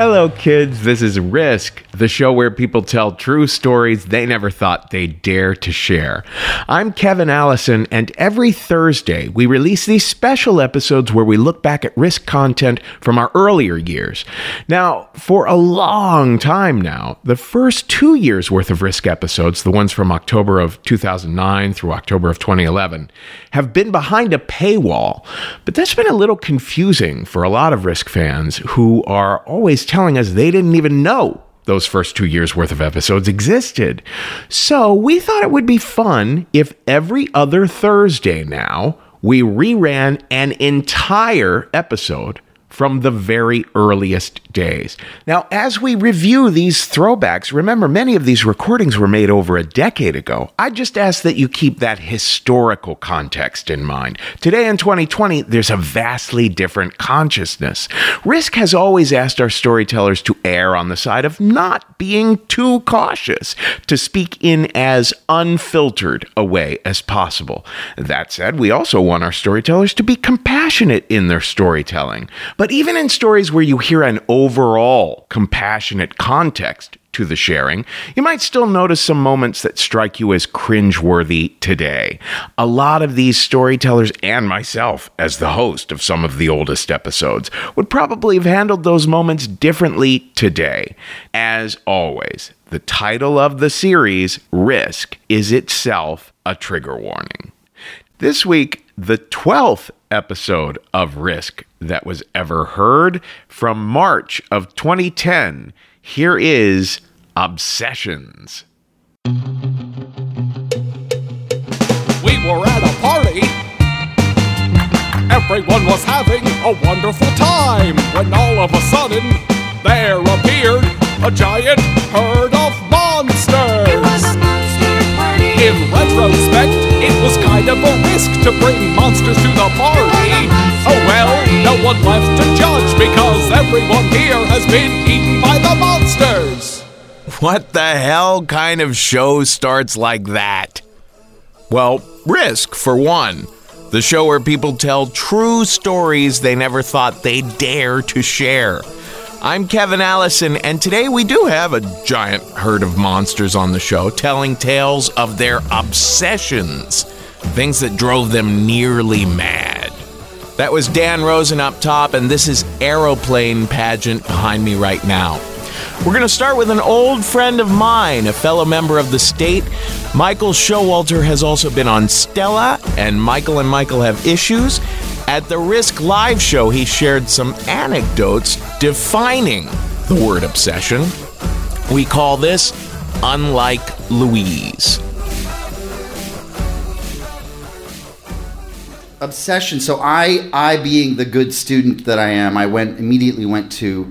Hello, kids. This is Risk, the show where people tell true stories they never thought they'd dare to share. I'm Kevin Allison, and every Thursday we release these special episodes where we look back at Risk content from our earlier years. Now, for a long time now, the first two years worth of Risk episodes, the ones from October of 2009 through October of 2011, have been behind a paywall. But that's been a little confusing for a lot of Risk fans who are always telling us they didn't even know those first two years worth of episodes existed. So we thought it would be fun if every other Thursday now we reran an entire episode from the very earliest days. Now, as we review these throwbacks, remember many of these recordings were made over a decade ago. I just ask that you keep that historical context in mind. Today in 2020, there's a vastly different consciousness. Risk has always asked our storytellers to err on the side of not being too cautious, to speak in as unfiltered a way as possible. That said, we also want our storytellers to be compassionate in their storytelling. But even in stories where you hear an overall compassionate context to the sharing, you might still notice some moments that strike you as cringeworthy today. A lot of these storytellers, and myself as the host of some of the oldest episodes, would probably have handled those moments differently today. As always, the title of the series, Risk, is itself a trigger warning. This week, the 12th episode of Risk that was ever heard from March of 2010. Here is Obsessions. We were at a party. Everyone was having a wonderful time when all of a sudden there appeared a giant herd of monsters. It was a monster party. In retrospect, a risk to bring monsters to the party. Oh well, no one left to judge because everyone here has been eaten by the monsters. What the hell kind of show starts like that? Well, Risk, for one. The show where people tell true stories they never thought they'd dare to share. I'm Kevin Allison, and today we do have a giant herd of monsters on the show telling tales of their obsessions, things that drove them nearly mad. That was Dan Rosen up top, and this is Aeroplane Pageant behind me right now. We're going to start with an old friend of mine, a fellow member of the state. Michael Showalter has also been on Stella, and Michael and Michael have issues. At the Risk Live show, he shared some anecdotes defining the word obsession. We call this Unlike Louise. Obsession. So I, I being the good student that I am, I went immediately went to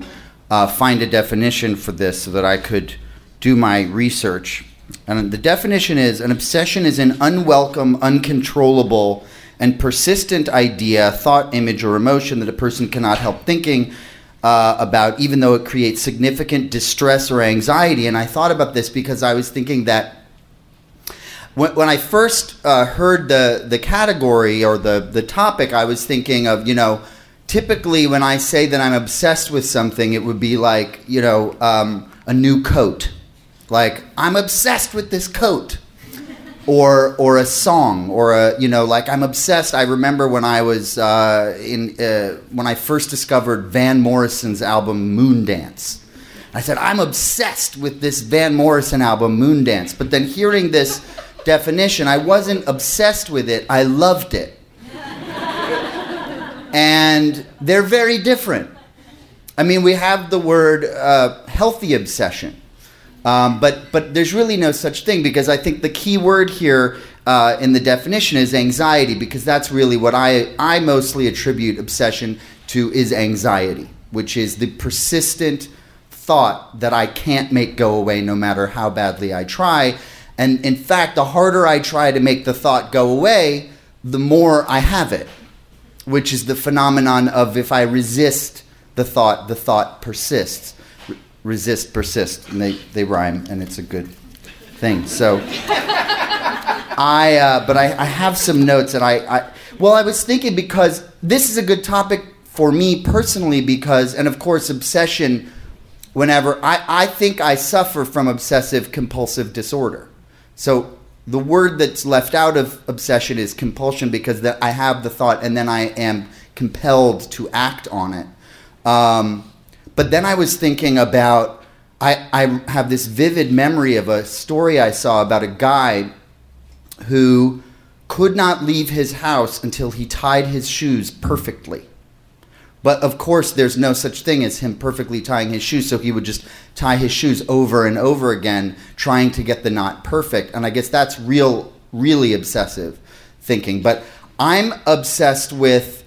uh, find a definition for this so that I could do my research And the definition is an obsession is an unwelcome, uncontrollable, and persistent idea, thought, image, or emotion that a person cannot help thinking uh, about, even though it creates significant distress or anxiety. And I thought about this because I was thinking that when, when I first uh, heard the, the category or the, the topic, I was thinking of, you know, typically when I say that I'm obsessed with something, it would be like, you know, um, a new coat. Like, I'm obsessed with this coat. Or, or a song, or a you know, like I'm obsessed. I remember when I was uh, in uh, when I first discovered Van Morrison's album Moondance. I said I'm obsessed with this Van Morrison album Moondance. But then hearing this definition, I wasn't obsessed with it. I loved it and they're very different. I mean, we have the word uh, healthy obsession, um, but but there's really no such thing because I think the key word here uh, in the definition is anxiety because that's really what I I mostly attribute obsession to is anxiety, which is the persistent thought that I can't make go away no matter how badly I try. And in fact, the harder I try to make the thought go away, the more I have it which is the phenomenon of if I resist the thought, the thought persists. Re- resist, persist, and they, they rhyme, and it's a good thing. So, I, uh, but I, I have some notes, and I, I, well, I was thinking because this is a good topic for me personally, because, and of course, obsession, whenever, I, I think I suffer from obsessive compulsive disorder. So, the word that's left out of obsession is compulsion because that I have the thought and then I am compelled to act on it. Um, but then I was thinking about I, I have this vivid memory of a story I saw about a guy who could not leave his house until he tied his shoes perfectly. But of course, there's no such thing as him perfectly tying his shoes, so he would just tie his shoes over and over again, trying to get the knot perfect. And I guess that's real, really obsessive thinking. But I'm obsessed with,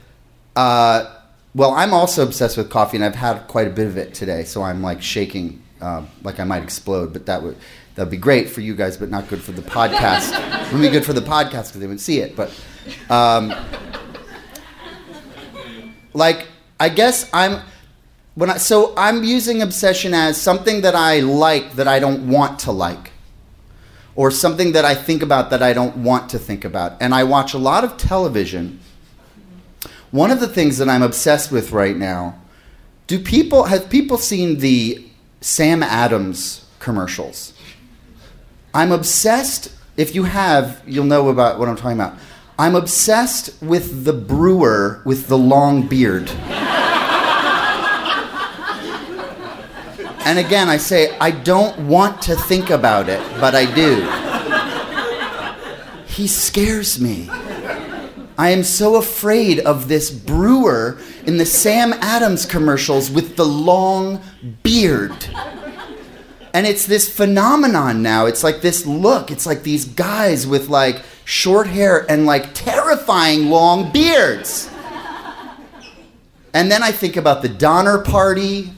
uh, well, I'm also obsessed with coffee, and I've had quite a bit of it today, so I'm like shaking, uh, like I might explode. But that would that'd be great for you guys, but not good for the podcast. it would be good for the podcast because they would see it, but. Um, like I guess I'm when I so I'm using obsession as something that I like that I don't want to like. Or something that I think about that I don't want to think about. And I watch a lot of television. One of the things that I'm obsessed with right now, do people have people seen the Sam Adams commercials? I'm obsessed. If you have, you'll know about what I'm talking about. I'm obsessed with the brewer with the long beard. and again, I say, I don't want to think about it, but I do. He scares me. I am so afraid of this brewer in the Sam Adams commercials with the long beard. And it's this phenomenon now. It's like this look. It's like these guys with like short hair and like terrifying long beards. And then I think about the Donner Party.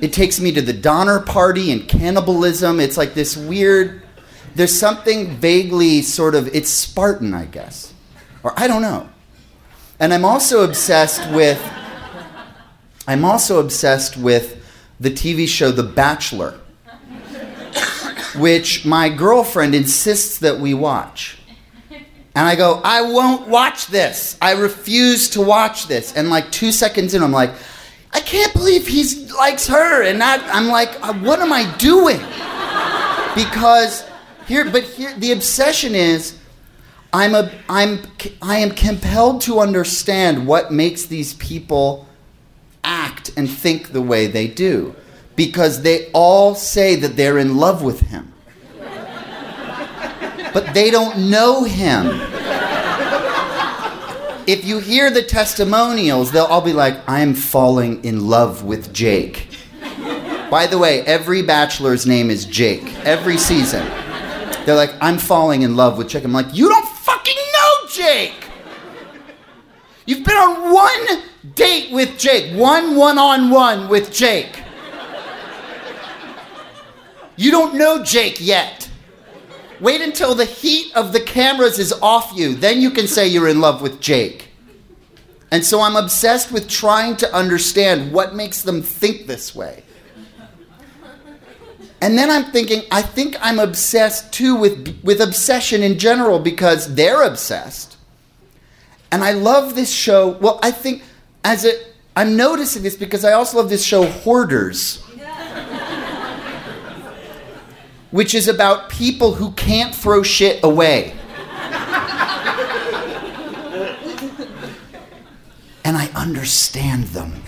It takes me to the Donner Party and cannibalism. It's like this weird, there's something vaguely sort of, it's Spartan, I guess. Or I don't know. And I'm also obsessed with, I'm also obsessed with the TV show The Bachelor, which my girlfriend insists that we watch. And I go, I won't watch this. I refuse to watch this. And like two seconds in, I'm like, I can't believe he likes her. And that, I'm like, uh, what am I doing? Because here, but here, the obsession is, I'm a, I'm, I am compelled to understand what makes these people act and think the way they do because they all say that they're in love with him. But they don't know him. If you hear the testimonials, they'll all be like, I'm falling in love with Jake. By the way, every bachelor's name is Jake, every season. They're like, I'm falling in love with Jake. I'm like, you don't fucking know Jake! You've been on one date with Jake, one one on one with Jake. You don't know Jake yet. Wait until the heat of the cameras is off you. Then you can say you're in love with Jake. And so I'm obsessed with trying to understand what makes them think this way. And then I'm thinking, I think I'm obsessed too with, with obsession in general because they're obsessed. And I love this show. Well, I think as a, I'm noticing this because I also love this show, Hoarders, which is about people who can't throw shit away. and I understand them.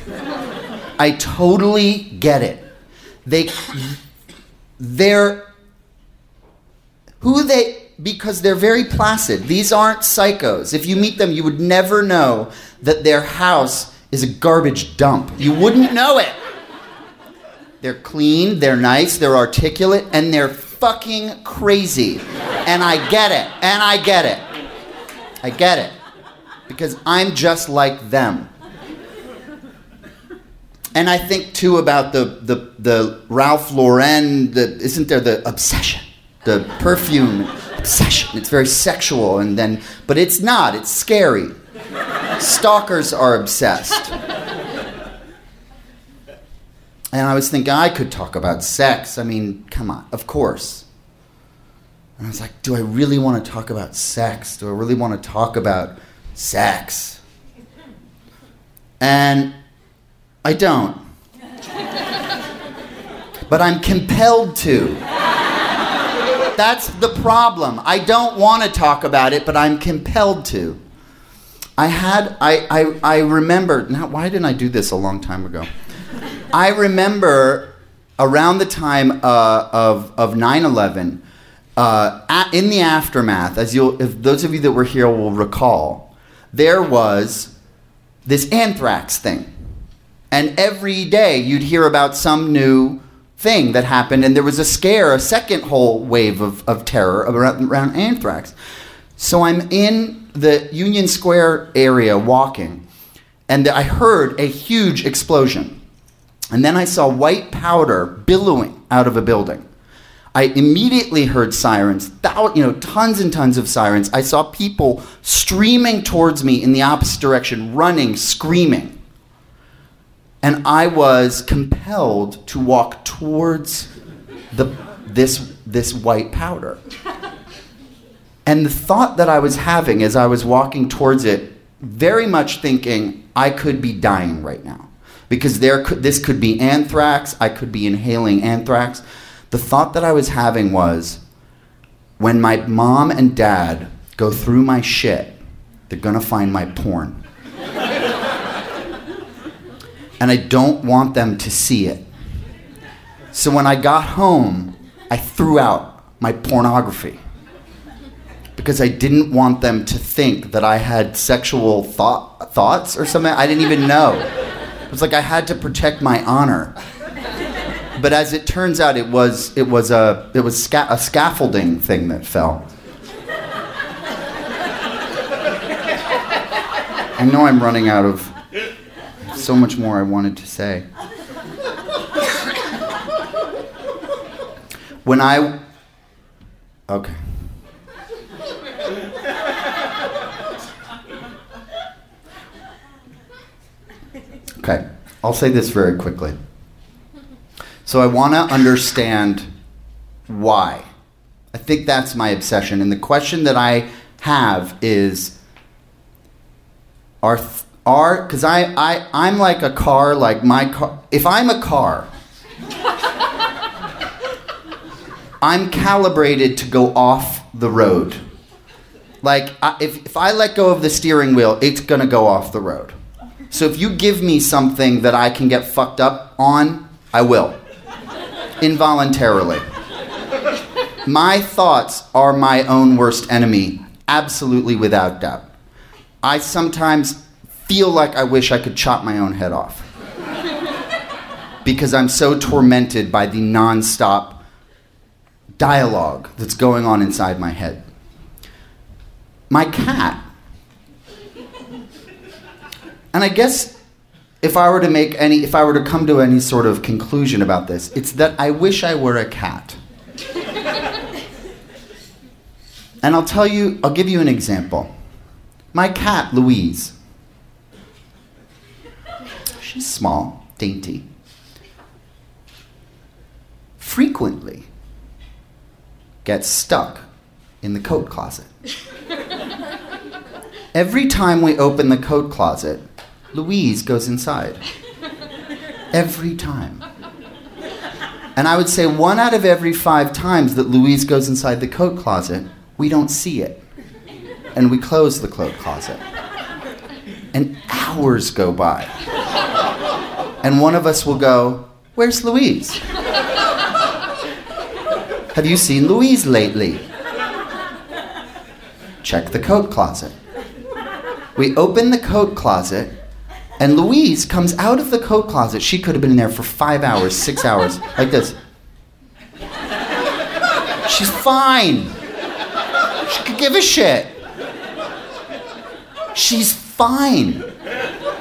I totally get it. They they're who they because they're very placid. These aren't psychos. If you meet them, you would never know that their house is a garbage dump. You wouldn't know it. They're clean, they're nice, they're articulate, and they're fucking crazy. And I get it. And I get it. I get it. Because I'm just like them. And I think too about the the, the Ralph Lauren, the, isn't there the obsession? The perfume obsession. It's very sexual and then but it's not, it's scary. Stalkers are obsessed. And I was thinking I could talk about sex. I mean, come on, of course. And I was like, do I really want to talk about sex? Do I really want to talk about sex? And I don't. but I'm compelled to. That's the problem. I don't want to talk about it, but I'm compelled to. I had, I, I, I remember, now why didn't I do this a long time ago? I remember around the time uh, of, of 9 11, uh, in the aftermath, as you'll, if those of you that were here will recall, there was this anthrax thing. And every day you'd hear about some new thing that happened, and there was a scare, a second whole wave of, of terror around, around anthrax. So I'm in the Union Square area walking, and I heard a huge explosion. And then I saw white powder billowing out of a building. I immediately heard sirens, you know, tons and tons of sirens. I saw people streaming towards me in the opposite direction, running, screaming. And I was compelled to walk towards the, this, this white powder. And the thought that I was having as I was walking towards it, very much thinking, I could be dying right now. Because there could, this could be anthrax, I could be inhaling anthrax. The thought that I was having was when my mom and dad go through my shit, they're gonna find my porn. and I don't want them to see it. So when I got home, I threw out my pornography because I didn't want them to think that I had sexual thought, thoughts or something. I didn't even know. Was like I had to protect my honor. But as it turns out, it was it was a it was sca- a scaffolding thing that fell. I know I'm running out of so much more I wanted to say. When I okay. Okay, I'll say this very quickly. So I want to understand why. I think that's my obsession. And the question that I have is are are because I, I I'm like a car, like my car. If I'm a car, I'm calibrated to go off the road. Like I, if if I let go of the steering wheel, it's gonna go off the road. So if you give me something that I can get fucked up on, I will. Involuntarily. My thoughts are my own worst enemy, absolutely without doubt. I sometimes feel like I wish I could chop my own head off. because I'm so tormented by the nonstop dialogue that's going on inside my head. My cat and I guess if I were to make any, if I were to come to any sort of conclusion about this, it's that I wish I were a cat. and I'll tell you, I'll give you an example. My cat, Louise, she's small, dainty. Frequently gets stuck in the coat closet. Every time we open the coat closet, Louise goes inside. Every time. And I would say one out of every five times that Louise goes inside the coat closet, we don't see it. And we close the coat closet. And hours go by. And one of us will go, Where's Louise? Have you seen Louise lately? Check the coat closet. We open the coat closet, and Louise comes out of the coat closet. She could have been in there for five hours, six hours, like this. She's fine. She could give a shit. She's fine.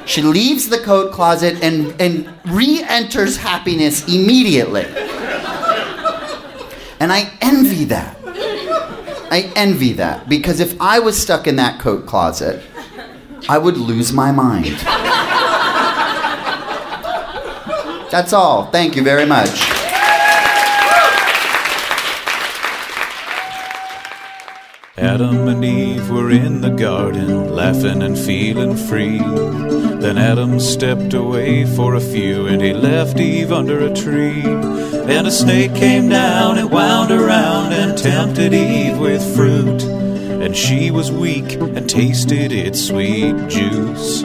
She leaves the coat closet and, and re enters happiness immediately. And I envy that. I envy that because if I was stuck in that coat closet, I would lose my mind. That's all. Thank you very much. Adam and Eve were in the garden, laughing and feeling free. Then Adam stepped away for a few, and he left Eve under a tree. And a snake came down and wound around and tempted Eve with fruit. And she was weak and tasted its sweet juice.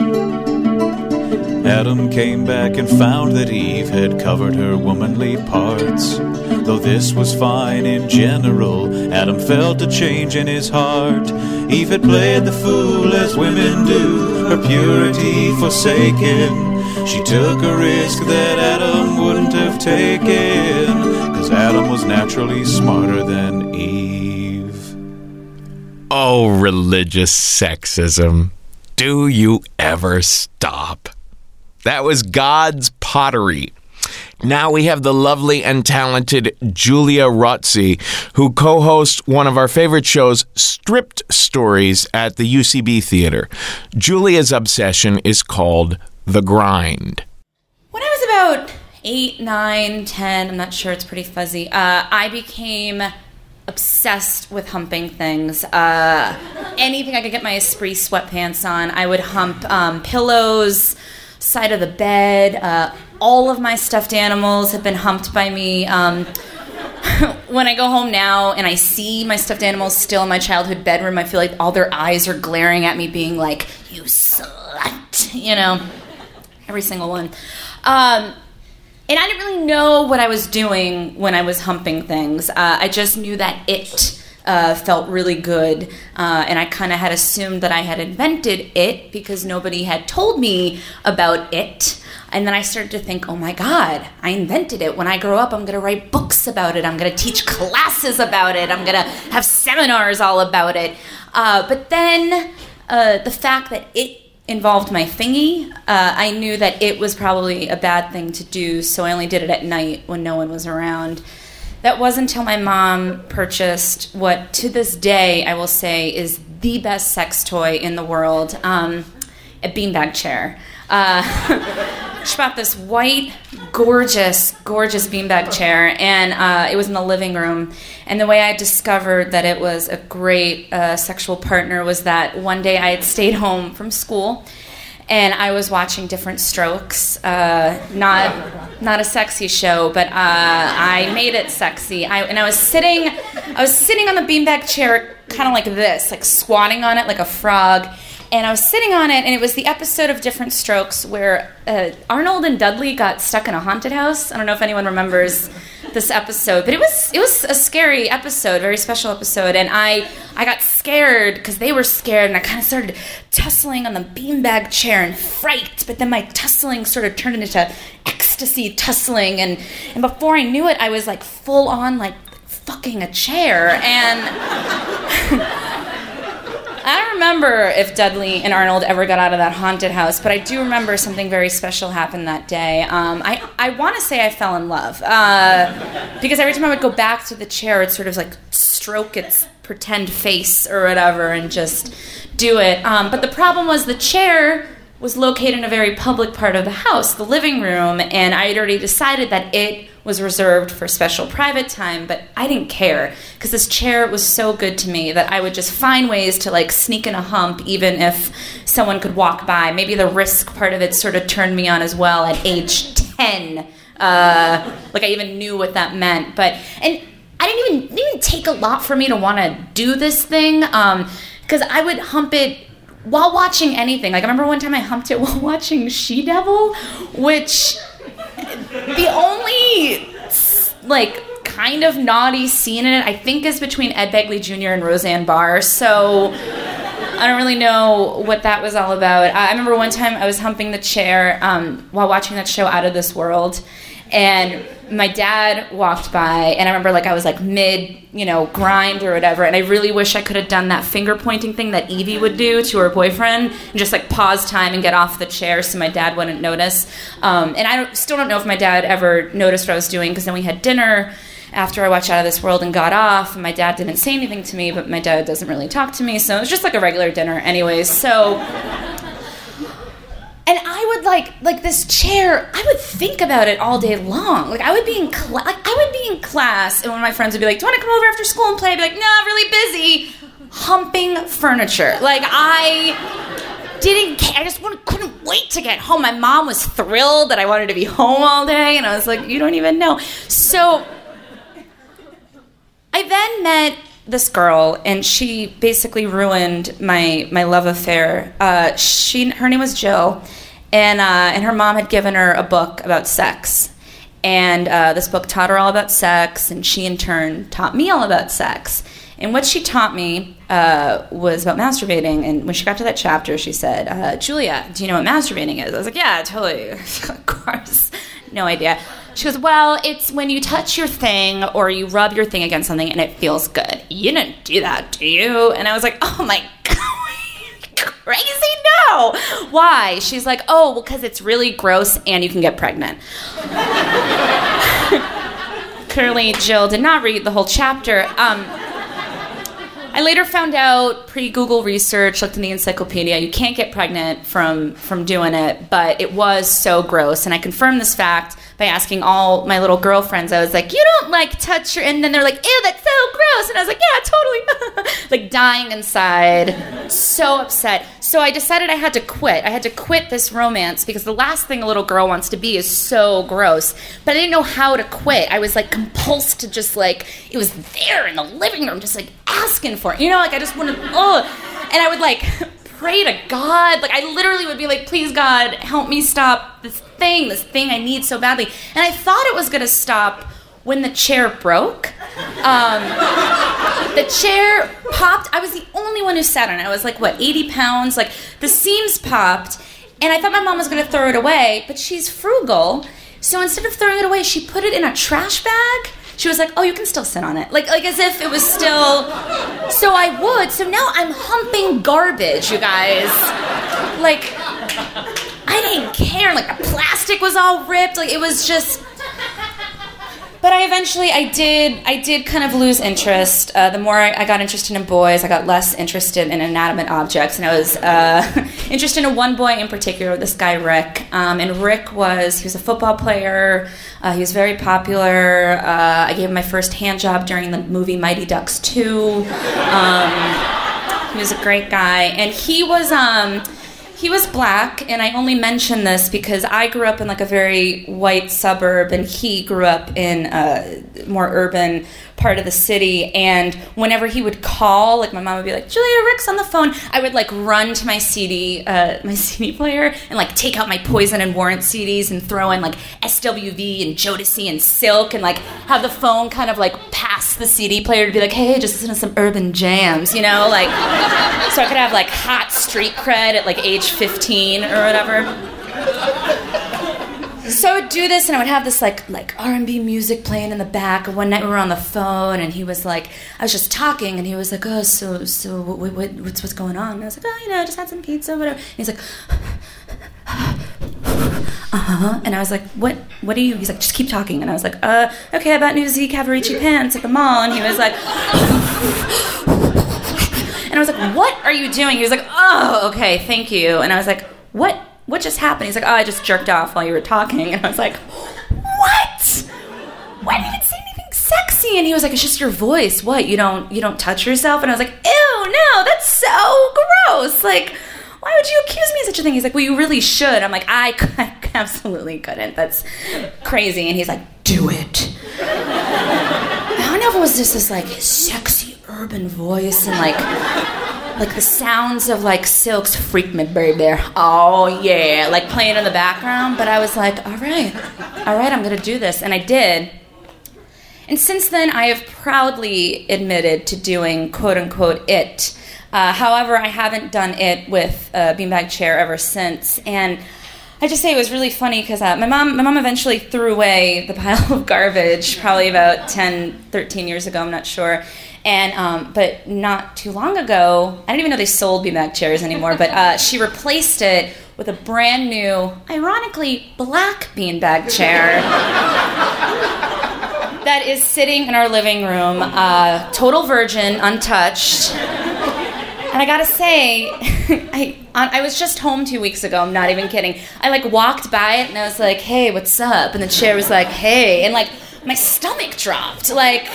Adam came back and found that Eve had covered her womanly parts. Though this was fine in general, Adam felt a change in his heart. Eve had played the fool as women do, her purity forsaken. She took a risk that Adam wouldn't have taken, cause Adam was naturally smarter than Eve. Oh, religious sexism. Do you ever stop? That was God's pottery. Now we have the lovely and talented Julia Rotzi, who co hosts one of our favorite shows, Stripped Stories, at the UCB Theater. Julia's obsession is called The Grind. When I was about eight, nine, ten, I'm not sure, it's pretty fuzzy, uh, I became obsessed with humping things. Uh, anything I could get my Esprit sweatpants on, I would hump um, pillows, side of the bed. Uh, all of my stuffed animals have been humped by me. Um, when I go home now and I see my stuffed animals still in my childhood bedroom, I feel like all their eyes are glaring at me, being like, "You slut," you know, every single one. Um, and I didn't really know what I was doing when I was humping things. Uh, I just knew that it uh, felt really good, uh, and I kind of had assumed that I had invented it because nobody had told me about it. And then I started to think, oh my God, I invented it. When I grow up, I'm going to write books about it. I'm going to teach classes about it. I'm going to have seminars all about it. Uh, but then uh, the fact that it involved my thingy, uh, I knew that it was probably a bad thing to do, so I only did it at night when no one was around. That wasn't until my mom purchased what, to this day, I will say is the best sex toy in the world um, a beanbag chair. Uh, she bought this white, gorgeous, gorgeous beanbag chair, and uh, it was in the living room. And the way I discovered that it was a great uh, sexual partner was that one day I had stayed home from school and I was watching Diff'rent Strokes. Uh, not not a sexy show, but uh, I made it sexy. I, and I was sitting, I was sitting on the beanbag chair, kind of like this, like squatting on it like a frog. And I was sitting on it, and it was the episode of Diff'rent Strokes where uh, Arnold and Dudley got stuck in a haunted house. I don't know if anyone remembers this episode, but it was it was a scary episode, very special episode, and I I got scared because they were scared, and I kind of started tussling on the beanbag chair in fright. But then my tussling sort of turned into ecstasy tussling, and and before I knew it, I was like full on like fucking a chair, and. I don't remember if Dudley and Arnold ever got out of that haunted house, but I do remember something very special happened that day. Um, I, I want to say I fell in love uh, because every time I would go back to the chair, it sort of like stroke its pretend face or whatever and just do it. Um, but the problem was the chair was located in a very public part of the house, the living room, and I had already decided that it was reserved for special private time, but I didn't care because this chair was so good to me that I would just find ways to like sneak in a hump even if someone could walk by. Maybe the risk part of it sort of turned me on as well at age 10. Uh, like I even knew what that meant, but and I didn't even didn't even take a lot for me to want to do this thing because I would hump it while watching anything. Like I remember one time I humped it while watching She Devil, which the only like kind of naughty scene in it I think is between Ed Begley Jr. and Roseanne Barr. So I don't really know what that was all about. I remember one time I was humping the chair um, while watching that show Out of This World, and my dad walked by, and I remember like I was like mid, you know, grind or whatever, and I really wish I could have done that finger pointing thing that Evie would do to her boyfriend, and just like pause time and get off the chair so my dad wouldn't notice. Um, and I don't, still don't know if my dad ever noticed what I was doing because then we had dinner after I watched Out of This World and got off, and my dad didn't say anything to me, but my dad doesn't really talk to me, so it was just like a regular dinner, anyways. So, and I would like like this chair. I would think about it all day long. Like I would be in class. Like I would be in class, and one of my friends would be like, "Do you want to come over after school and play?" I'd be like, "No, I'm really busy." Humping furniture. Like I didn't care. I just couldn't wait to get home. My mom was thrilled that I wanted to be home all day, and I was like, "You don't even know." So I then met this girl, and she basically ruined my my love affair. Uh, she her name was Jill, and uh, and her mom had given her a book about sex, and uh, this book taught her all about sex, and she in turn taught me all about sex. And what she taught me uh, was about masturbating. And when she got to that chapter, she said, uh, "Julia, do you know what masturbating is?" I was like, "Yeah, totally, of course." No idea. She goes, Well, it's when you touch your thing or you rub your thing against something and it feels good. You didn't do that, do you? And I was like, Oh my crazy? No. Why? She's like, Oh, well, because it's really gross and you can get pregnant. Clearly, Jill did not read the whole chapter. Um, I later found out pre Google research, looked in the encyclopedia, you can't get pregnant from from doing it, but it was so gross. And I confirmed this fact by asking all my little girlfriends. I was like, "You don't like touch your," and then they're like, "Ew, that's so gross." And I was like, "Yeah, totally," like dying inside, so upset. So I decided I had to quit. I had to quit this romance because the last thing a little girl wants to be is so gross. But I didn't know how to quit. I was like compulsed to just like it was there in the living room, just like asking for it. You know, like I just wanted, oh, and I would like pray to God. Like I literally would be like, please God, help me stop this thing, this thing I need so badly. And I thought it was gonna stop when the chair broke. Um, the chair popped. I was the only one who sat on it. I was like, what, 80 pounds? Like the seams popped. And I thought my mom was gonna throw it away, but she's frugal. So instead of throwing it away, she put it in a trash bag she was like, "Oh, you can still sit on it," like like as if it was still. So I would. So now I'm humping garbage, you guys. Like I didn't care. Like the plastic was all ripped. Like it was just. But I eventually, I did, I did kind of lose interest. Uh, the more I, I, got interested in boys, I got less interested in inanimate objects, and I was uh, interested in one boy in particular, this guy Rick. Um, and Rick was, he was a football player. Uh, he was very popular. Uh, I gave him my first hand job during the movie Mighty Ducks Two. Um, he was a great guy, and he was. Um, he was black, and I only mention this because I grew up in like a very white suburb, and he grew up in a more urban part of the city. And whenever he would call, like my mom would be like, "Julia Rick's on the phone," I would like run to my CD, uh, my CD player, and like take out my Poison and Warrant CDs and throw in like SWV and Jodeci and Silk, and like have the phone kind of like pass the CD player to be like, "Hey, just listen to some urban jams," you know, like so I could have like hot street cred at like age 15 or whatever. So I would do this, and I would have this like like R and B music playing in the back. And one night we were on the phone, and he was like, I was just talking, and he was like, "Oh, so so what, what what's what's going on?" And I was like, "Oh, you know, I just had some pizza, whatever." And he's like, "Uh huh." And I was like, "What? What are you?" He's like, "Just keep talking." And I was like, "Uh, okay, I bought new Z Cavaricci pants at the mall." And he was like. And i was like, what are you doing? He was like, oh, okay, thank you. And I was like, what? What just happened? He's like, oh, I just jerked off while you were talking. And I was like, what? Why didn't you say anything sexy? And he was like, it's just your voice. What? You don't you don't touch yourself? And I was like, ew, no, that's so gross. Like, why would you accuse me of such a thing? He's like, well, you really should. I'm like, I, I absolutely couldn't. That's crazy. And he's like, do it. I don't know if it was just this like sexy urban voice and like like the sounds of like Silk's Freak Me Baby. Oh yeah, like playing in the background. But I was like, all right, all right, I'm gonna do this, and I did. And since then, I have proudly admitted to doing quote unquote it. Uh, however, I haven't done it with a beanbag chair ever since, and. I just say it was really funny because uh, my mom my mom eventually threw away the pile of garbage probably about 10 13 years ago I'm not sure and um, but not too long ago I didn't even know they sold beanbag chairs anymore but uh, she replaced it with a brand new ironically black beanbag chair that is sitting in our living room uh, total virgin untouched and I gotta say, I I was just home two weeks ago. I'm not even kidding. I like walked by it and I was like, "Hey, what's up?" And the chair was like, "Hey," and like my stomach dropped. Like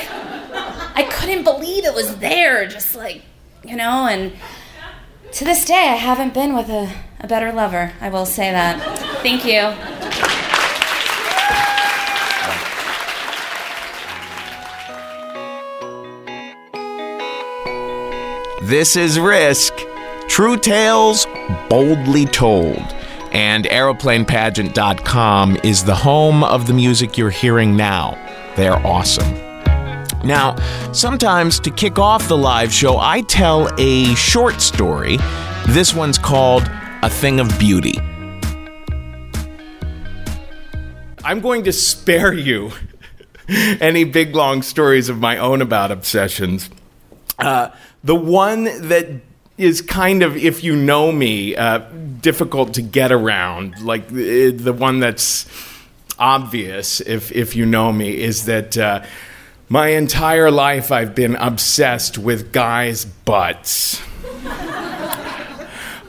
I couldn't believe it was there. Just like you know. And to this day, I haven't been with a, a better lover. I will say that. Thank you. This is Risk. True tales boldly told. And aeroplanepageant.com is the home of the music you're hearing now. They're awesome. Now, sometimes to kick off the live show, I tell a short story. This one's called A Thing of Beauty. I'm going to spare you any big long stories of my own about obsessions. Uh, the one that is kind of, if you know me, uh, difficult to get around, like the, the one that's obvious, if, if you know me, is that uh, my entire life I've been obsessed with guys' butts.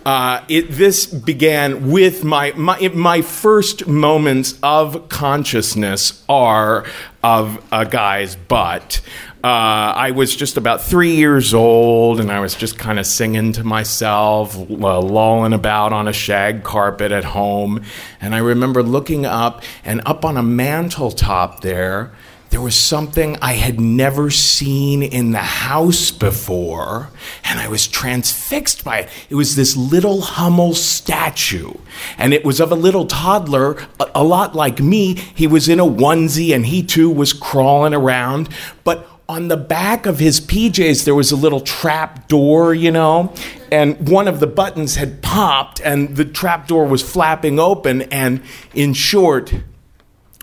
Uh, it, this began with my, my my first moments of consciousness are of a guy's butt. Uh, I was just about three years old, and I was just kind of singing to myself, uh, lolling about on a shag carpet at home. And I remember looking up, and up on a mantle top there, there was something I had never seen in the house before, and I was transfixed by it. It was this little Hummel statue, and it was of a little toddler, a, a lot like me. He was in a onesie, and he too was crawling around, but on the back of his PJs, there was a little trap door, you know, and one of the buttons had popped, and the trap door was flapping open, and in short,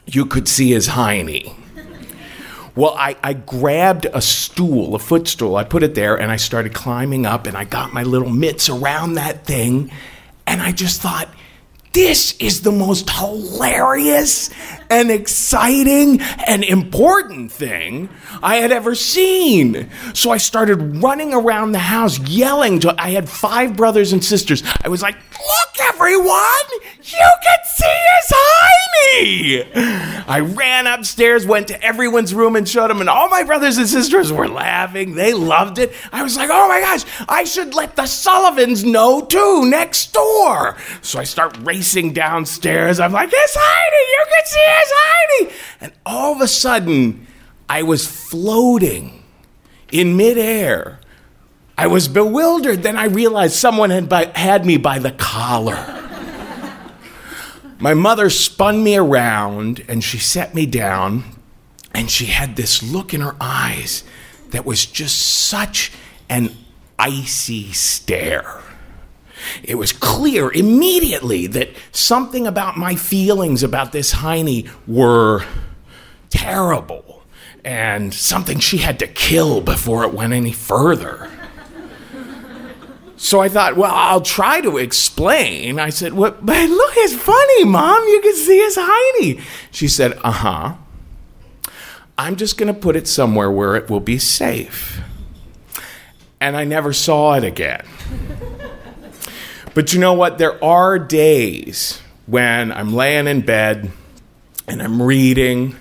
you could see his hiney. Well, I, I grabbed a stool, a footstool, I put it there, and I started climbing up, and I got my little mitts around that thing, and I just thought, this is the most hilarious and exciting and important thing I had ever seen. So I started running around the house yelling to I had five brothers and sisters. I was like, "Look everyone, you can see his hiney." I ran upstairs, went to everyone's room and showed them and all my brothers and sisters were laughing. They loved it. I was like, "Oh my gosh, I should let the Sullivans know too next door." So I start racing downstairs. I'm like, it's hiney, you can see it's hiney." And all of a sudden, I was floating in midair. I was bewildered. Then I realized someone had, by, had me by the collar. My mother spun me around and she set me down, and she had this look in her eyes that was just such an icy stare. It was clear immediately that something about my feelings about this Heine were terrible and something she had to kill before it went any further. So I thought, well, I'll try to explain. I said, what, but look, it's funny, Mom. You can see his hiney. She said, uh huh. I'm just going to put it somewhere where it will be safe. and I never saw it again. But you know what? There are days when I'm laying in bed and I'm reading,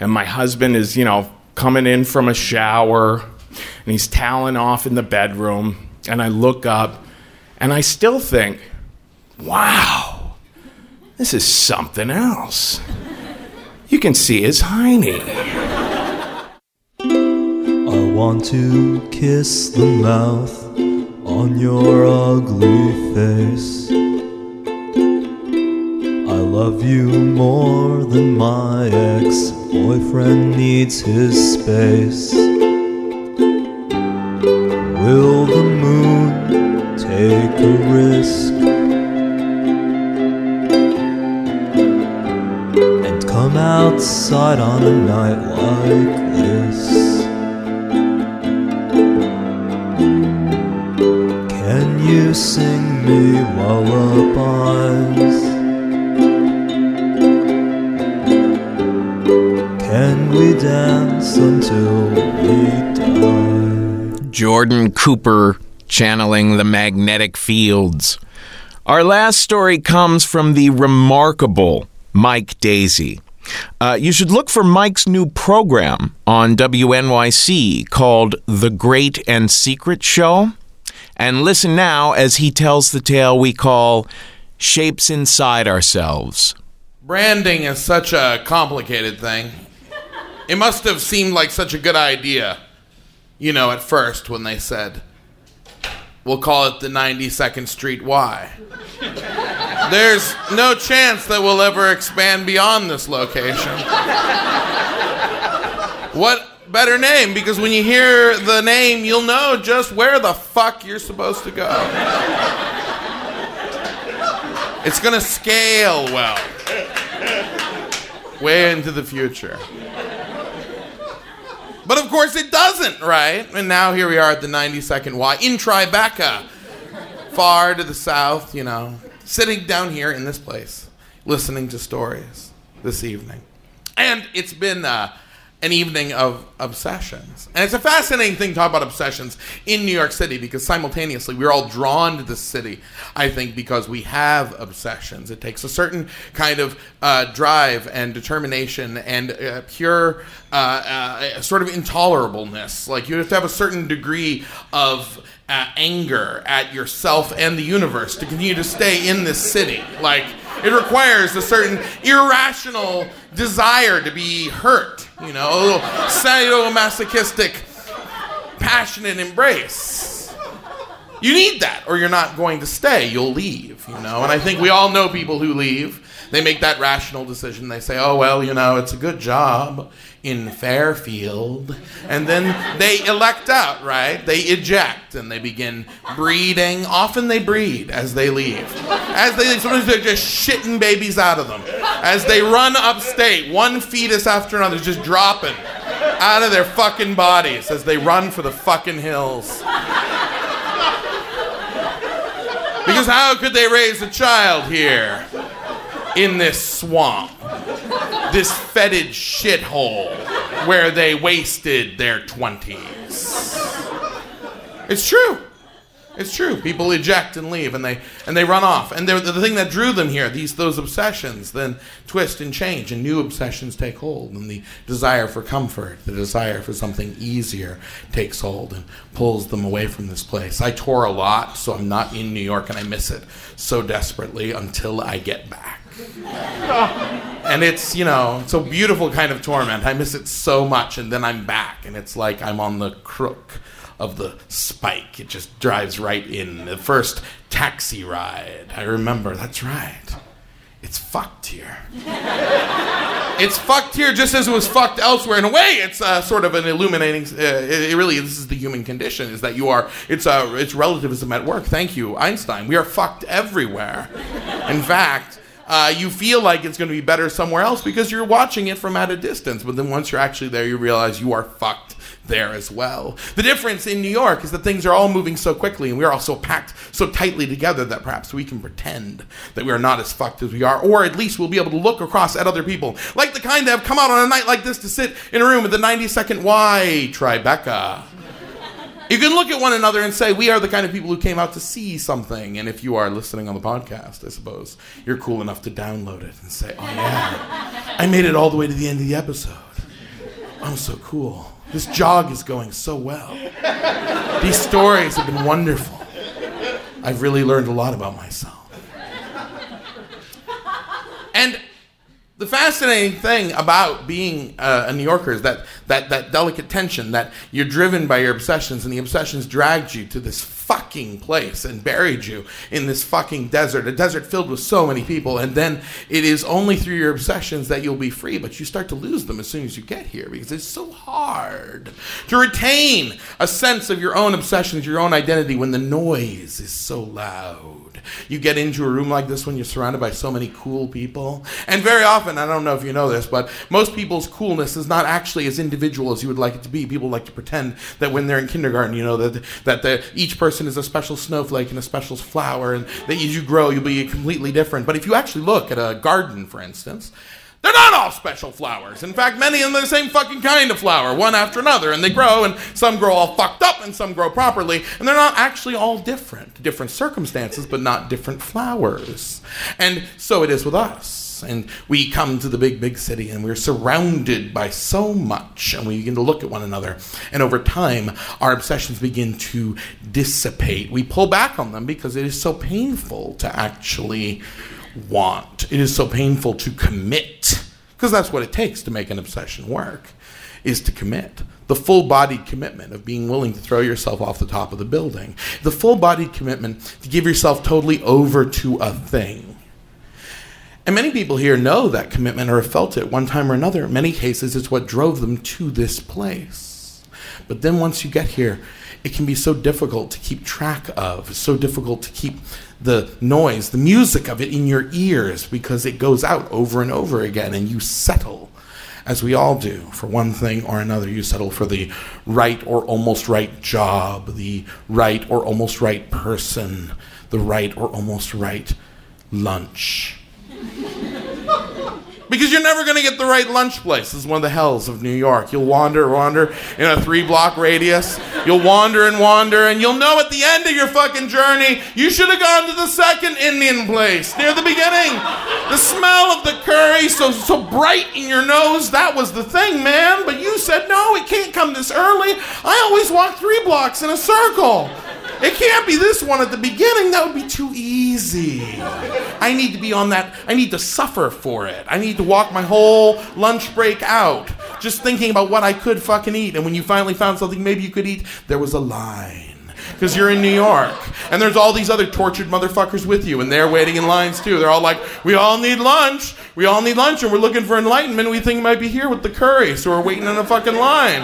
and my husband is, you know, coming in from a shower and he's toweling off in the bedroom, and I look up and I still think, wow, this is something else. You can see his hiney. I want to kiss the mouth on your ugly face. I love you more than my ex boyfriend needs his space. Will the moon take a risk and come outside on a night Cooper channeling the magnetic fields. Our last story comes from the remarkable Mike Daisey. Uh, you should look for Mike's new program on WNYC called The Great and Secret Show. And listen now as he tells the tale we call Shapes Inside Ourselves. Branding is such a complicated thing. It must have seemed like such a good idea, you know, at first when they said, we'll call it the 92nd Street Y. There's no chance that we'll ever expand beyond this location. What better name? Because when you hear the name, you'll know just where the fuck you're supposed to go. It's gonna scale well. Way into the future. But of course it doesn't, right? And now here we are at the 92nd Y in Tribeca, far to the south, you know, sitting down here in this place, listening to stories this evening. And it's been uh, an evening of obsessions. And it's a fascinating thing to talk about obsessions in New York City because simultaneously we're all drawn to the city, I think, because we have obsessions. It takes a certain kind of uh, drive and determination and uh, pure uh, uh, sort of intolerableness. Like you have to have a certain degree of uh, anger at yourself and the universe to continue to stay in this city. Like it requires a certain irrational desire to be hurt, you know, a little sadomasochistic, passionate embrace. You need that, or you're not going to stay. You'll leave, you know. And I think we all know people who leave. They make that rational decision. They say, oh, well, you know, it's a good job in Fairfield. And then they elect out, right? They eject and they begin breeding. Often they breed as they leave. As they leave, sometimes they're just shitting babies out of them. As they run upstate, one fetus after another just dropping out of their fucking bodies as they run for the fucking hills. Because how could they raise a child here in this swamp? This fetid shithole where they wasted their 20s. It's true. It's true. People eject and leave, and they and they run off. And the thing that drew them here, these those obsessions, then twist and change, and new obsessions take hold. And the desire for comfort, the desire for something easier, takes hold and pulls them away from this place. I tour a lot, so I'm not in New York, and I miss it so desperately until I get back. and it's you know it's a beautiful kind of torment. I miss it so much, and then I'm back, and it's like I'm on the crook of the spike. It just drives right in. The first taxi ride, I remember. That's right. It's fucked here. it's fucked here just as it was fucked elsewhere. In a way, it's uh, sort of an illuminating. Uh, it, it really, this is the human condition: is that you are. It's uh, it's relativism at work. Thank you, Einstein. We are fucked everywhere. In fact. Uh, you feel like it's going to be better somewhere else because you're watching it from at a distance. But then once you're actually there, you realize you are fucked there as well. The difference in New York is that things are all moving so quickly and we are all so packed so tightly together that perhaps we can pretend that we are not as fucked as we are, or at least we'll be able to look across at other people, like the kind that have come out on a night like this to sit in a room at the 92nd Y Tribeca. You can look at one another and say, We are the kind of people who came out to see something. And if you are listening on the podcast, I suppose, you're cool enough to download it and say, Oh, yeah, I made it all the way to the end of the episode. I'm so cool. This jog is going so well. These stories have been wonderful. I've really learned a lot about myself. And the fascinating thing about being uh, a New Yorker is that, that, that delicate tension that you're driven by your obsessions, and the obsessions dragged you to this fucking place and buried you in this fucking desert, a desert filled with so many people. And then it is only through your obsessions that you'll be free, but you start to lose them as soon as you get here because it's so hard to retain a sense of your own obsessions, your own identity when the noise is so loud. You get into a room like this when you're surrounded by so many cool people. And very often, I don't know if you know this, but most people's coolness is not actually as individual as you would like it to be. People like to pretend that when they're in kindergarten, you know, that, that the, each person is a special snowflake and a special flower, and that as you grow, you'll be completely different. But if you actually look at a garden, for instance, they're not all special flowers. In fact, many of them are the same fucking kind of flower, one after another, and they grow, and some grow all fucked up, and some grow properly, and they're not actually all different. Different circumstances, but not different flowers. And so it is with us. And we come to the big, big city, and we're surrounded by so much, and we begin to look at one another. And over time, our obsessions begin to dissipate. We pull back on them because it is so painful to actually want. It is so painful to commit, because that's what it takes to make an obsession work, is to commit. The full bodied commitment of being willing to throw yourself off the top of the building. The full bodied commitment to give yourself totally over to a thing. And many people here know that commitment or have felt it one time or another. In many cases, it's what drove them to this place. But then once you get here, it can be so difficult to keep track of, so difficult to keep the noise, the music of it in your ears because it goes out over and over again and you settle, as we all do, for one thing or another. You settle for the right or almost right job, the right or almost right person, the right or almost right lunch. Because you're never going to get the right lunch place. This is one of the hells of New York. You'll wander, wander in a three block radius. You'll wander and wander, and you'll know at the end of your fucking journey, you should have gone to the second Indian place near the beginning. The smell of the curry, so, so bright in your nose, that was the thing, man. But you said, no, it can't come this early. I always walk three blocks in a circle. It can't be this one at the beginning. That would be too easy. I need to be on that. I need to suffer for it. I need to walk my whole lunch break out just thinking about what I could fucking eat. And when you finally found something maybe you could eat, there was a line. Because you're in New York. And there's all these other tortured motherfuckers with you, and they're waiting in lines too. They're all like, we all need lunch. We all need lunch, and we're looking for enlightenment. We think might be here with the curry, so we're waiting in a fucking line.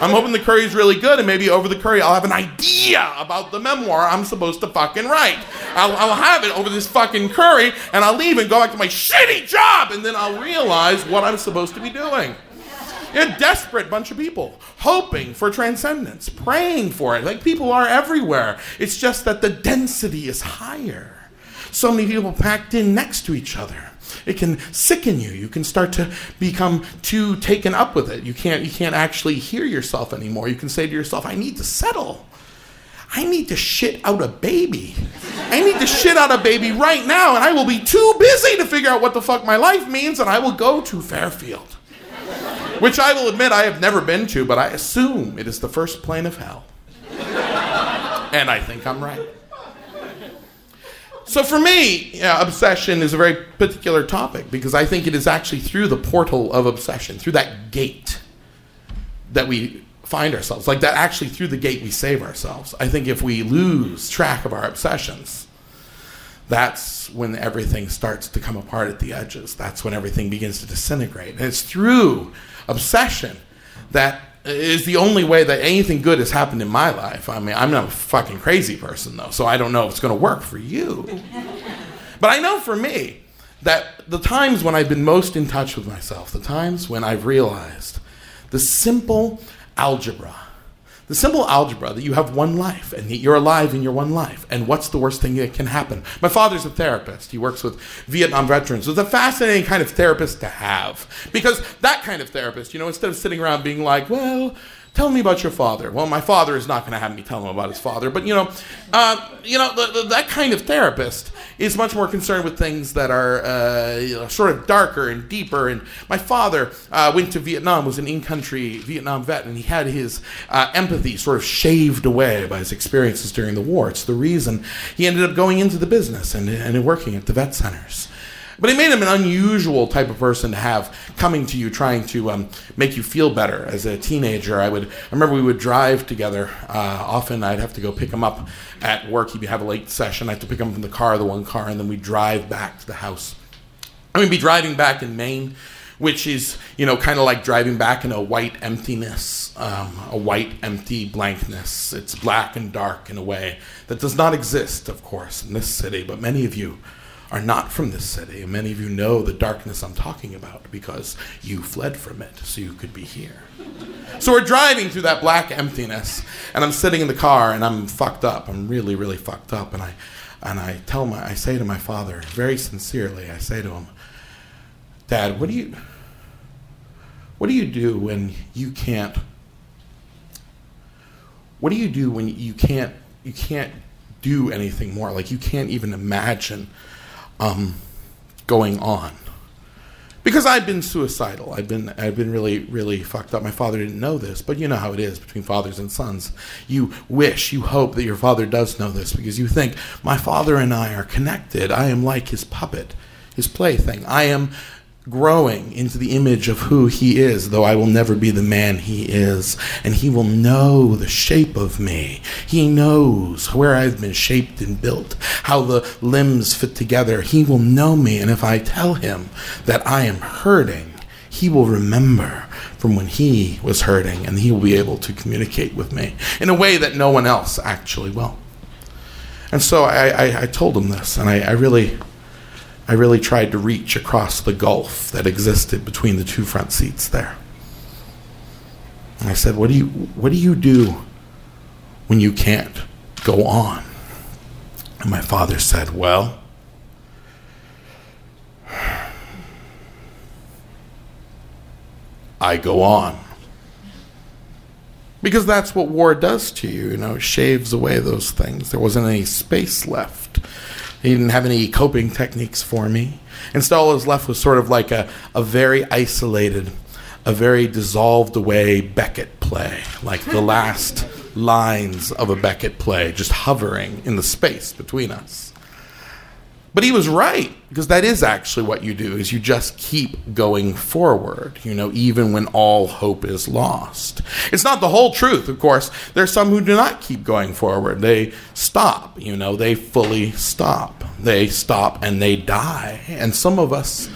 I'm hoping the curry's really good, and maybe over the curry, I'll have an idea about the memoir I'm supposed to fucking write. I'll, I'll have it over this fucking curry, and I'll leave and go back to my shitty job, and then I'll realize what I'm supposed to be doing. A desperate bunch of people, hoping for transcendence, praying for it, like people are everywhere. It's just that the density is higher. So many people packed in next to each other. It can sicken you. You can start to become too taken up with it. You can't you can't actually hear yourself anymore. You can say to yourself, I need to settle. I need to shit out a baby. I need to shit out a baby right now, and I will be too busy to figure out what the fuck my life means, and I will go to Fairfield. Which I will admit I have never been to, but I assume it is the first plane of hell. And I think I'm right. So for me, obsession is a very particular topic because I think it is actually through the portal of obsession, through that gate, that we find ourselves. Like that, actually, through the gate, we save ourselves. I think if we lose track of our obsessions, that's when everything starts to come apart at the edges. That's when everything begins to disintegrate. And it's through obsession that is the only way that anything good has happened in my life. I mean, I'm not a fucking crazy person, though, so I don't know if it's going to work for you. But I know for me that the times when I've been most in touch with myself, the times when I've realized the simple algebra, the simple algebra that you have one life and that you're alive in your one life, and what's the worst thing that can happen? My father's a therapist. He works with Vietnam veterans. It's a fascinating kind of therapist to have because that kind of therapist, you know, instead of sitting around being like, well, tell me about your father. Well, my father is not going to have me tell him about his father, but you know, uh, you know, the, the, that kind of therapist is much more concerned with things that are uh, you know, sort of darker and deeper. And my father uh, went to Vietnam, was an in-country Vietnam vet, and he had his uh, empathy sort of shaved away by his experiences during the war. It's the reason he ended up going into the business and, and working at the vet centers. But it made him an unusual type of person to have coming to you, trying to um, make you feel better. As a teenager, I would I remember we would drive together. Uh, often, I'd have to go pick him up at work. He'd have a late session. I'd have to pick him up in the car, the one car, and then we'd drive back to the house. I mean, be driving back in Maine, which is you know kind of like driving back in a white emptiness, um, a white empty blankness. It's black and dark in a way that does not exist, of course, in this city. But many of you are not from this city, many of you know the darkness I'm talking about because you fled from it so you could be here. So we're driving through that black emptiness, and I'm sitting in the car, and I'm fucked up. I'm really, really fucked up, and I, and I tell my, I say to my father very sincerely, I say to him, Dad, what do you, what do you do when you can't? What do you do when you can't, you can't do anything more? Like you can't even imagine um, going on because I've been suicidal. I've been I've been really really fucked up. My father didn't know this, but you know how it is between fathers and sons. You wish, you hope that your father does know this because you think my father and I are connected. I am like his puppet, his plaything. I am growing into the image of who he is, though I will never be the man he is. And he will know the shape of me. He knows where I've been shaped and built, how the limbs fit together. He will know me. And if I tell him that I am hurting, he will remember from when he was hurting and he will be able to communicate with me in a way that no one else actually will. And so I, I, I told him this, and I, I really I really tried to reach across the gulf that existed between the two front seats there. And I said, "What do you what do you do when you can't go on?" And my father said, "Well, I go on." Because that's what war does to you, you know, it shaves away those things. There wasn't any space left. He didn't have any coping techniques for me. Instead, all that was left was sort of like a, a very isolated, a very dissolved away Beckett play, like the last lines of a Beckett play, just hovering in the space between us. But he was right because that is actually what you do is you just keep going forward, you know, even when all hope is lost. It's not the whole truth, of course. There's some who do not keep going forward. They stop, you know, they fully stop. They stop and they die. And some of us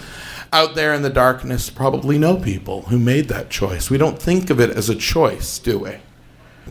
out there in the darkness probably know people who made that choice. We don't think of it as a choice, do we?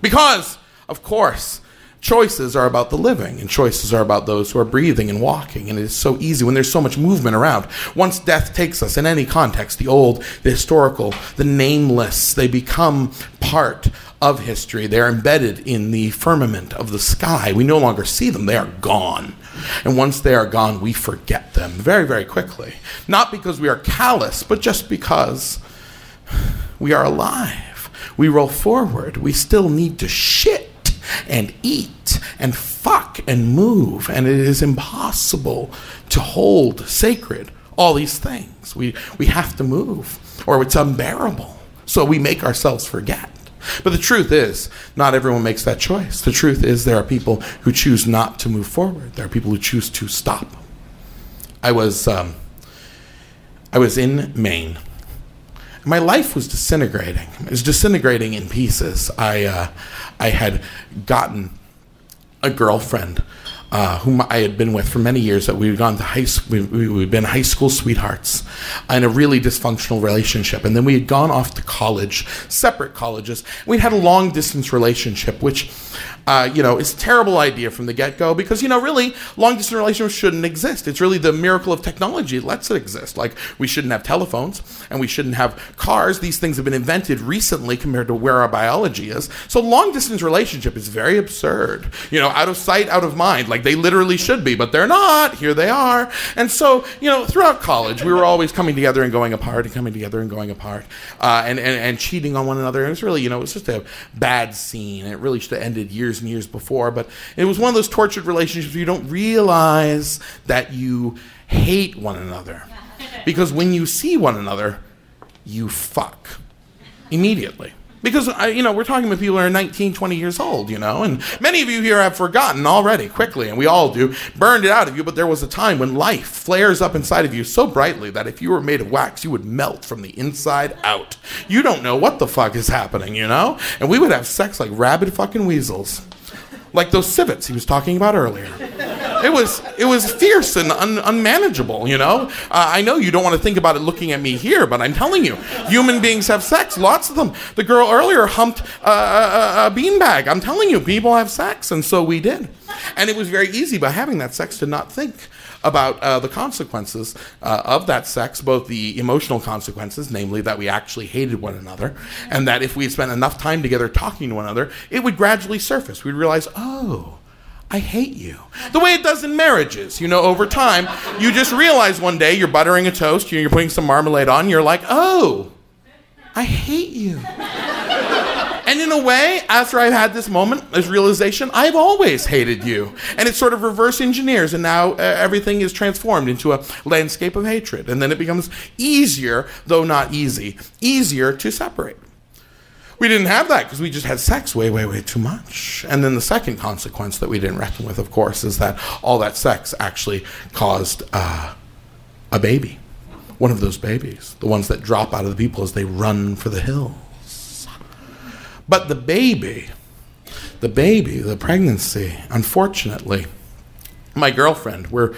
Because, of course, choices are about the living and choices are about those who are breathing and walking and it is so easy when there's so much movement around. Once death takes us in any context the old the historical the nameless they become part of history. They're embedded in the firmament of the sky. We no longer see them. They are gone. And once they are gone we forget them very very quickly. Not because we are callous but just because we are alive. We roll forward. We still need to shit and eat and fuck and move. And it is impossible to hold sacred all these things. We, we have to move or it's unbearable. So we make ourselves forget. But the truth is, not everyone makes that choice. The truth is, there are people who choose not to move forward. There are people who choose to stop. I was, um, I was in Maine my life was disintegrating. It was disintegrating in pieces. I, uh, I had gotten a girlfriend uh, whom I had been with for many years. That we'd gone to high, we, we, we'd been high school sweethearts in a really dysfunctional relationship, and then we had gone off to college, separate colleges. We'd had a long distance relationship, which uh, you know, it's a terrible idea from the get go because, you know, really, long distance relationships shouldn't exist. It's really the miracle of technology that lets it exist. Like, we shouldn't have telephones and we shouldn't have cars. These things have been invented recently compared to where our biology is. So, long distance relationship is very absurd. You know, out of sight, out of mind. Like, they literally should be, but they're not. Here they are. And so, you know, throughout college, we were always coming together and going apart and coming together and going apart uh, and, and, and cheating on one another. And it was really, you know, it was just a bad scene. It really should have ended years and years before. But it was one of those tortured relationships where you don't realize that you hate one another. Because when you see one another, you fuck immediately. Because, I, you know, we're talking about people who are 19, 20 years old, you know, and many of you here have forgotten already quickly, and we all do, burned it out of you, but there was a time when life flares up inside of you so brightly that if you were made of wax, you would melt from the inside out. You don't know what the fuck is happening, you know? And we would have sex like rabid fucking weasels. Like those civets he was talking about earlier. It was it was fierce and un, unmanageable, you know. Uh, I know you don't want to think about it looking at me here, but I'm telling you, human beings have sex, lots of them. The girl earlier humped uh, a, a beanbag. I'm telling you, people have sex, and so we did. And it was very easy by having that sex to not think about uh, the consequences uh, of that sex, both the emotional consequences, namely that we actually hated one another, and that if we spent enough time together talking to one another, it would gradually surface. We'd realize, oh, I hate you. The way it does in marriages. You know, over time, you just realize one day you're buttering a toast, you're putting some marmalade on, you're like, oh, I hate you. And in a way, after I've had this moment, this realization, I've always hated you. And it sort of reverse engineers, and now uh, everything is transformed into a landscape of hatred. And then it becomes easier, though not easy, easier to separate. We didn't have that because we just had sex way, way, way too much. And then the second consequence that we didn't reckon with, of course, is that all that sex actually caused uh, a baby. One of those babies, the ones that drop out of the people as they run for the hills. But the baby, the baby, the pregnancy, unfortunately, my girlfriend, we're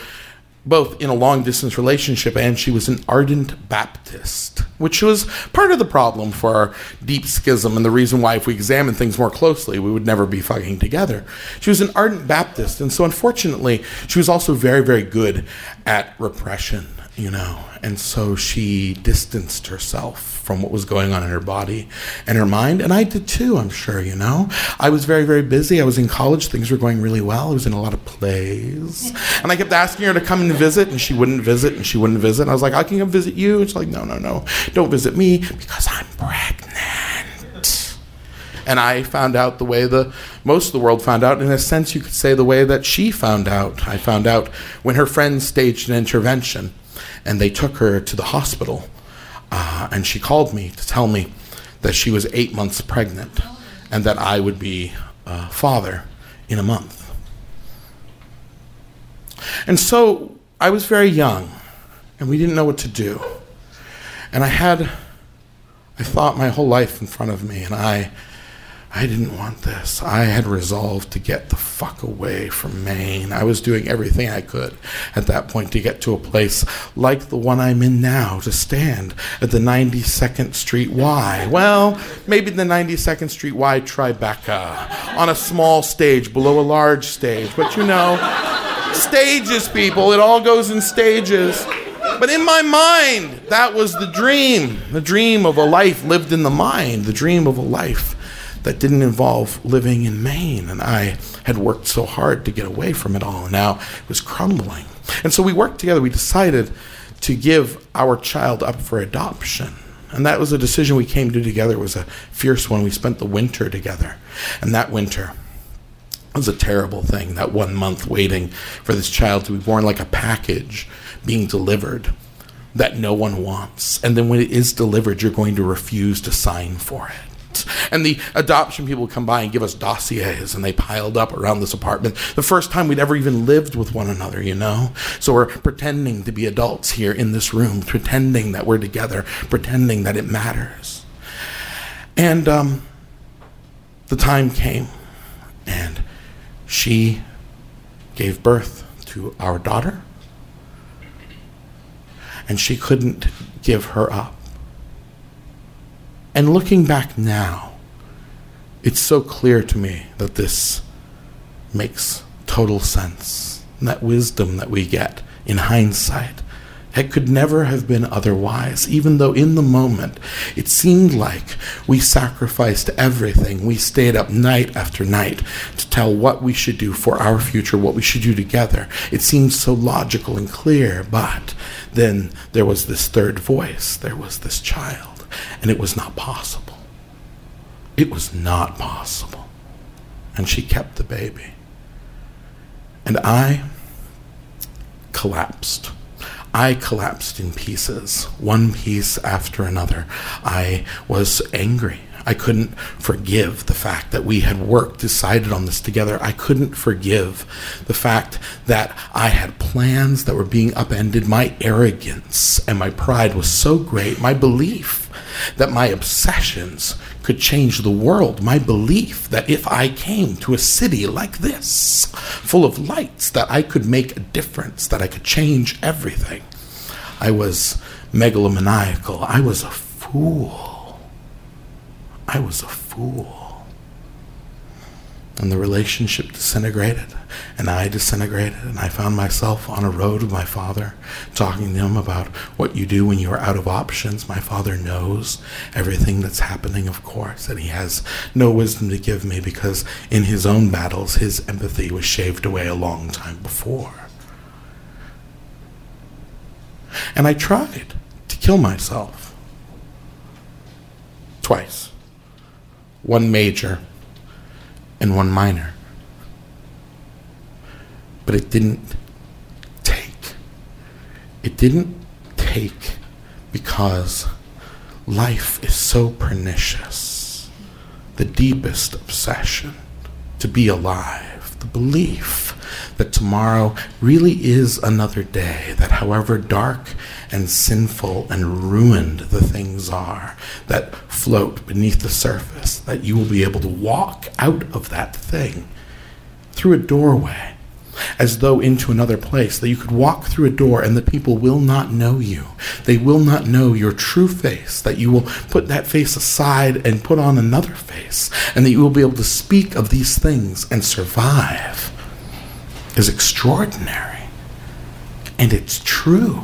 both in a long distance relationship, and she was an ardent Baptist, which was part of the problem for our deep schism and the reason why, if we examine things more closely, we would never be fucking together. She was an ardent Baptist, and so unfortunately, she was also very, very good at repression, you know, and so she distanced herself from what was going on in her body and her mind. And I did too, I'm sure, you know. I was very, very busy. I was in college. Things were going really well. I was in a lot of plays. And I kept asking her to come and visit, and she wouldn't visit, and she wouldn't visit. And I was like, I can come visit you. And she's like, no, no, no. Don't visit me because I'm pregnant. And I found out the way the most of the world found out. In a sense, you could say the way that she found out. I found out when her friends staged an intervention and they took her to the hospital uh, and she called me to tell me that she was eight months pregnant and that I would be a father in a month. And so I was very young and we didn't know what to do. And I had, I thought my whole life in front of me and I I didn't want this. I had resolved to get the fuck away from Maine. I was doing everything I could at that point to get to a place like the one I'm in now, to stand at the 92nd Street Y. Well, maybe the 92nd Street Y Tribeca on a small stage below a large stage. But you know, stages, people, it all goes in stages. But in my mind, that was the dream. The dream of a life lived in the mind, the dream of a life that didn't involve living in Maine. And I had worked so hard to get away from it all, and now it was crumbling. And so we worked together. We decided to give our child up for adoption. And that was a decision we came to together. It was a fierce one. We spent the winter together. And that winter was a terrible thing. That one month waiting for this child to be born like a package being delivered that no one wants. And then when it is delivered, you're going to refuse to sign for it. And the adoption people come by and give us dossiers, and they piled up around this apartment. The first time we'd ever even lived with one another, you know? So we're pretending to be adults here in this room, pretending that we're together, pretending that it matters. And um, the time came, and she gave birth to our daughter, and she couldn't give her up. And looking back now, it's so clear to me that this makes total sense. And that wisdom that we get in hindsight. It could never have been otherwise, even though in the moment it seemed like we sacrificed everything. We stayed up night after night to tell what we should do for our future, what we should do together. It seemed so logical and clear, but then there was this third voice. There was this child, and it was not possible. It was not possible. And she kept the baby. And I collapsed. I collapsed in pieces, one piece after another. I was angry. I couldn't forgive the fact that we had worked, decided on this together. I couldn't forgive the fact that I had plans that were being upended. My arrogance and my pride was so great. My belief that my obsessions could change the world. My belief that if I came to a city like this, full of lights, that I could make a difference, that I could change everything. I was megalomaniacal. I was a fool. I was a fool. And the relationship disintegrated, and I disintegrated, and I found myself on a road with my father, talking to him about what you do when you are out of options. My father knows everything that's happening, of course, and he has no wisdom to give me because in his own battles, his empathy was shaved away a long time before. And I tried to kill myself twice one major and one minor. But it didn't take. It didn't take because life is so pernicious. The deepest obsession to be alive, the belief that tomorrow really is another day, that however dark and sinful and ruined the things are that float beneath the surface, that you will be able to walk out of that thing through a doorway as though into another place, that you could walk through a door and the people will not know you. They will not know your true face, that you will put that face aside and put on another face, and that you will be able to speak of these things and survive is extraordinary. And it's true.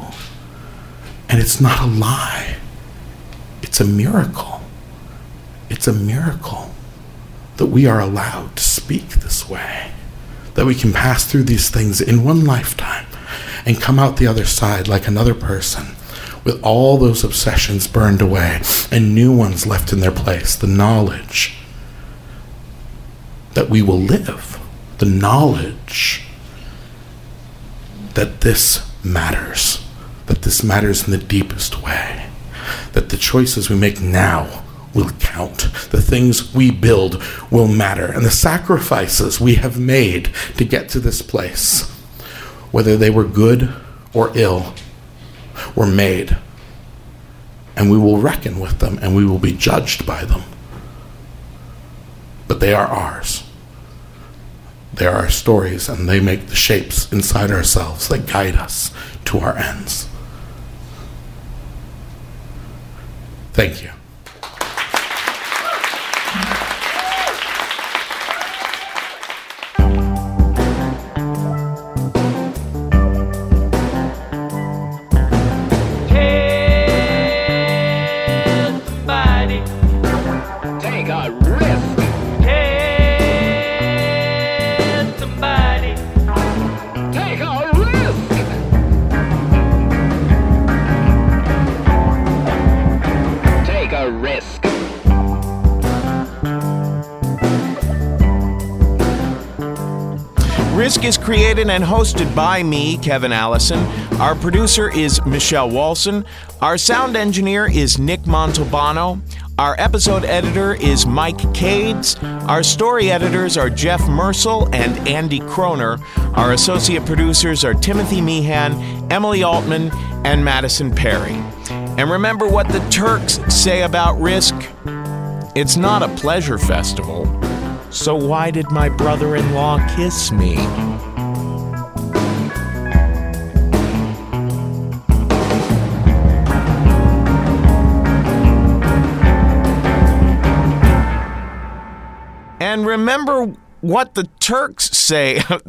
And it's not a lie. It's a miracle. It's a miracle that we are allowed to speak this way, that we can pass through these things in one lifetime and come out the other side like another person with all those obsessions burned away and new ones left in their place. The knowledge that we will live, the knowledge that this matters, that this matters in the deepest way, that the choices we make now will count, the things we build will matter, and the sacrifices we have made to get to this place, whether they were good or ill, were made. And we will reckon with them and we will be judged by them. But they are ours. They are our stories, and they make the shapes inside ourselves that guide us to our ends. Thank you. Created and hosted by me, Kevin Allison. Our producer is Michelle Walson. Our sound engineer is Nick Montalbano. Our episode editor is Mike Cades. Our story editors are Jeff Mersel and Andy Kroner. Our associate producers are Timothy Meehan, Emily Altman, and Madison Perry. And remember what the Turks say about risk? It's not a pleasure festival. So why did my brother in law kiss me? Remember what the Turks say.